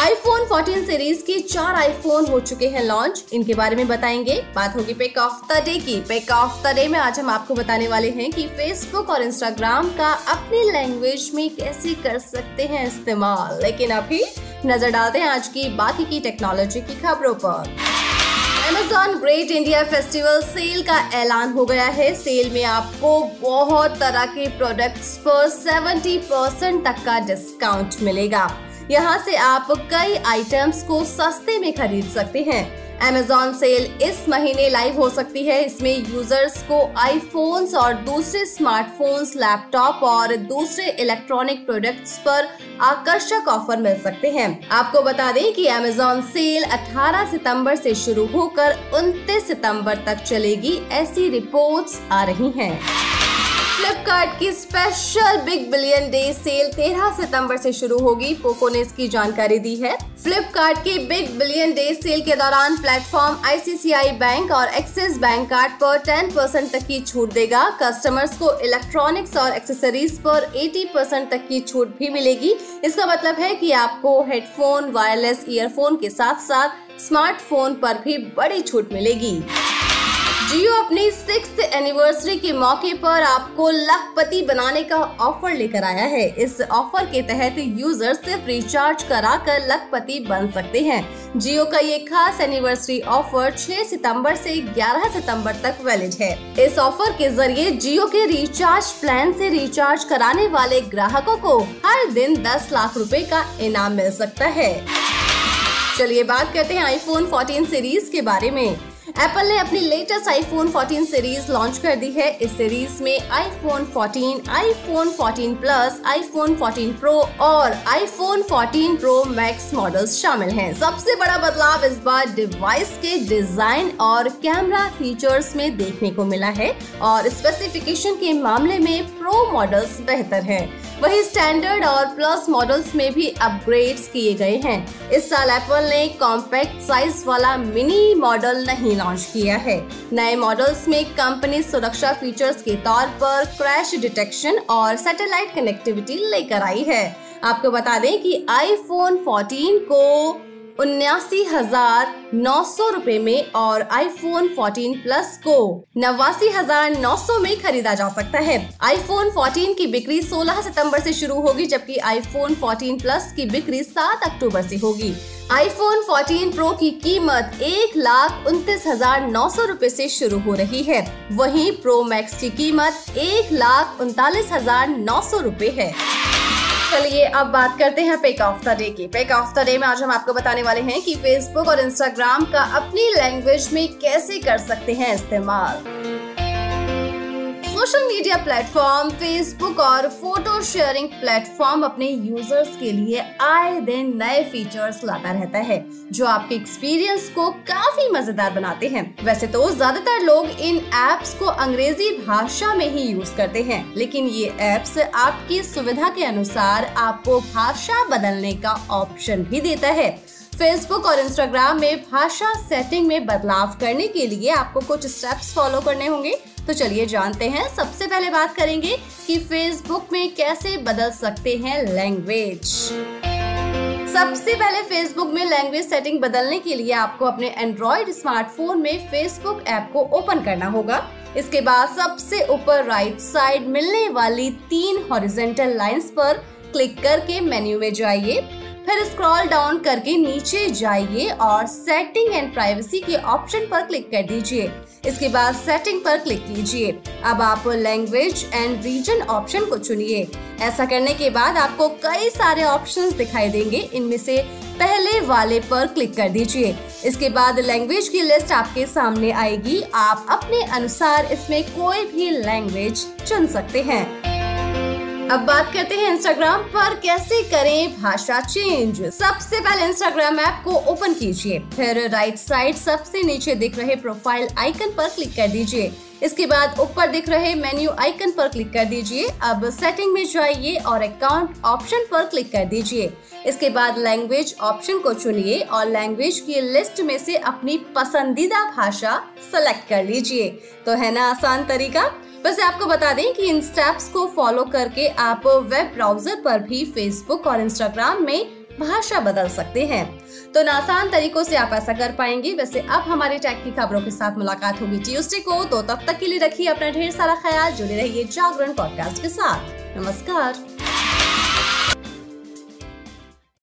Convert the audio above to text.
IPhone 14 series के चार iPhone हो चुके हैं लॉन्च इनके बारे में बताएँगे। बात होगी पिक ऑफ़ द डे की। पिक ऑफ़ द डे में आज हम आपको बताने वाले हैं कि फेसबुक और इंस्टाग्राम का अपनी लैंग्वेज में कैसे कर सकते हैं इस्तेमाल। लेकिन अभी नज़र डालते हैं आज की बाकी की टेक्नोलॉजी की खबरों पर। Amazon great India festival sale का ऐलान हो गया है। सेल में आपको बहुत तरह के प्रोडक्ट्स पर 70 परसेंट तक का डिस्काउंट मिलेगा। यहाँ से आप कई आइटम्स को सस्ते में खरीद सकते हैं। Amazon सेल इस महीने लाइव हो सकती है। इसमें यूज़र्स को आईफोन्स और दूसरे स्मार्टफोन्स लैपटॉप और दूसरे इलेक्ट्रॉनिक प्रोडक्ट्स पर आकर्षक ऑफ़र मिल सकते हैं। आपको बता दें कि Amazon सेल 18 सितंबर से शुरू होकर 29 सितंबर तक चलेगी। ऐसी रिपोर्ट्स आ रही हैं। फ्लिपकार्ट की special big billion day sale 13 सितंबर से शुरू होगी। पोको ने इसकी जानकारी दी है। फ्लिपकार्ट की बिग बिलियन डे सेल के दौरान प्लेटफॉर्म आईसीसीआई बैंक और एक्सिस बैंक कार्ड पर 10 परसेंट तक की छूट देगा। कस्टमर्स को इलेक्ट्रॉनिक्स और एक्सेसरीज पर 80 परसेंट तक की छूट भी मिलेगी। इसका मतलब है कि आपको हेडफोन वायरलेस ईयरफोन के साथ साथ स्मार्टफ़ोन पर भी बड़ी छूट मिलेगी। जियो अपनी सिक्स एनिवर्सरी के मौके पर आपको लखपति बनाने का ऑफ़र लेकर आया है। इस ऑफ़र के तहत यूज़र सिर्फ़ रिचार्ज करा कराकर लखपति बन सकते हैं। जियो का ये खास एनिवर्सरी ऑफ़र 6 सितंबर से 11 सितंबर तक वैलिड है। इस ऑफ़र के ज़रिए जियो के रिचार्ज प्लान से रिचार्ज कराने वाले ग्राहकों को हर दिन 10 लाख रुपए का इनाम मिल सकता है। चलिए बात करते हैं आईफोन 14 सीरीज़ के बारे में। एप्पल ने अपनी लेटेस्ट आईफोन 14 सीरीज़ लॉन्च कर दी है इस सीरीज़ में iPhone 14, iPhone 14 plus, iPhone 14 pro और आईफोन 14 प्रो मैक्स मॉडल्स शामिल हैं। सबसे बड़ा बदलाव इस बार डिवाइस के डिज़ाइन और कैमरा फीचर्स में देखने को मिला है और स्पेसिफिकेशन के मामले में प्रो मॉडल्स बेहतर हैं। वही स्टैंडर्ड और प्लस मॉडल्स में भी अपग्रेड्स किए गए हैं। इस साल एप्पल ने कॉम्पैक्ट साइज़ वाला मिनी मॉडल नहीं लॉन्च किया है। नए मॉडल्स में कंपनी सुरक्षा फीचर्स के तौर पर क्रैश डिटेक्शन और सैटेलाइट कनेक्टिविटी लेकर आई है। आपको बता दें कि आईफोन 14 को उन्यासी हज़ार नौ सौ रूपए में और आईफोन 14 प्लस को नवासी हज़ार नौ सौ में खरीदा जा सकता है। आईफोन 14 की बिक्री 16 सितंबर से शुरू होगी, जबकि आईफोन 14 प्लस की बिक्री 7 अक्टूबर से होगी। आईफोन 14 प्रो की कीमत एक लाख उनतीस हज़ार नौ सौ रूपए ऐसी शुरू हो रही है। वहीं प्रो मैक्स की कीमत एक लाख उनतालीस हज़ार नौ सौ रूपए है। चलिए अब बात करते हैं पेक ऑफ़ द डे की। पेक ऑफ़ द डे में आज हम आपको बताने वाले हैं कि फेसबुक और इंस्टाग्राम का अपनी लैंग्वेज में कैसे कर सकते हैं इस्तेमाल। सोशल मीडिया प्लेटफॉर्म फेसबुक और फ़ोटो शेयरिंग प्लेटफॉर्म अपने यूज़र्स के लिए आए दिन नए फीचर्स लाता रहता है, जो आपके एक्सपीरियंस को काफ़ी मज़ेदार बनाते हैं। वैसे तो ज़्यादातर लोग इन एप्स को अंग्रेज़ी भाषा में ही यूज़ करते हैं, लेकिन ये एप्स आपकी सुविधा के अनुसार आपको भाषा बदलने का ऑप्शन भी देता है। फेसबुक और इंस्टाग्राम में भाषा सेटिंग में बदलाव करने के लिए आपको कुछ स्टेप्स फॉलो करने होंगे। तो चलिए जानते हैं, सबसे पहले बात करेंगे कि फेसबुक में कैसे बदल सकते हैं लैंग्वेज सबसे पहले फेसबुक में लैंग्वेज सेटिंग बदलने के लिए आपको अपने एंड्रॉइड स्मार्टफ़ोन में फेसबुक ऐप को ओपन करना होगा। इसके बाद सबसे ऊपर राइट साइड मिलने वाली तीन हॉरिजेंटल लाइंस पर क्लिक करके मेन्यू में जाइए। फिर स्क्रॉल डाउन करके नीचे जाइए और सेटिंग एंड प्राइवेसी के ऑप्शन पर क्लिक कर दीजिए। इसके बाद सेटिंग पर क्लिक कीजिए। अब आप लैंग्वेज एंड रीजन ऑप्शन को चुनिए। ऐसा करने के बाद आपको कई सारे ऑप्शंस दिखाई देंगे। इनमें से पहले वाले पर क्लिक कर दीजिए। इसके बाद लैंग्वेज की लिस्ट आपके सामने आएगी। आप अपने अनुसार इसमें कोई भी लैंग्वेज चुन सकते हैं। अब बात करते हैं इंस्टाग्राम पर, कैसे करें भाषा चेंज सबसे पहले इंस्टाग्राम ऐप को ओपन कीजिए, फिर राइट साइड सबसे नीचे दिख रहे प्रोफ़ाइल आइकन पर क्लिक कर दीजिए। इसके बाद ऊपर दिख रहे मेन्यू आइकन पर क्लिक कर दीजिए। अब सेटिंग में जाइए और अकाउंट ऑप्शन पर क्लिक कर दीजिए। इसके बाद लैंग्वेज ऑप्शन को चुनिए और लैंग्वेज की लिस्ट में से अपनी पसंदीदा भाषा सेलेक्ट कर लीजिए। तो है ना आसान तरीका? वैसे आपको बता दें कि इन स्टेप्स को फॉलो करके आप वेब ब्राउज़र पर भी फेसबुक और इंस्टाग्राम में भाषा बदल सकते हैं। तो आसान तरीकों से आप ऐसा कर पाएँगे। वैसे अब हमारे टैग की खबरों के साथ मुलाकात होगी ट्यूसडे को। तो तब तक के लिए रखिए अपना ढेर सारा ख्याल। जुड़े रहिए जागरण पॉडकास्ट के साथ। नमस्कार।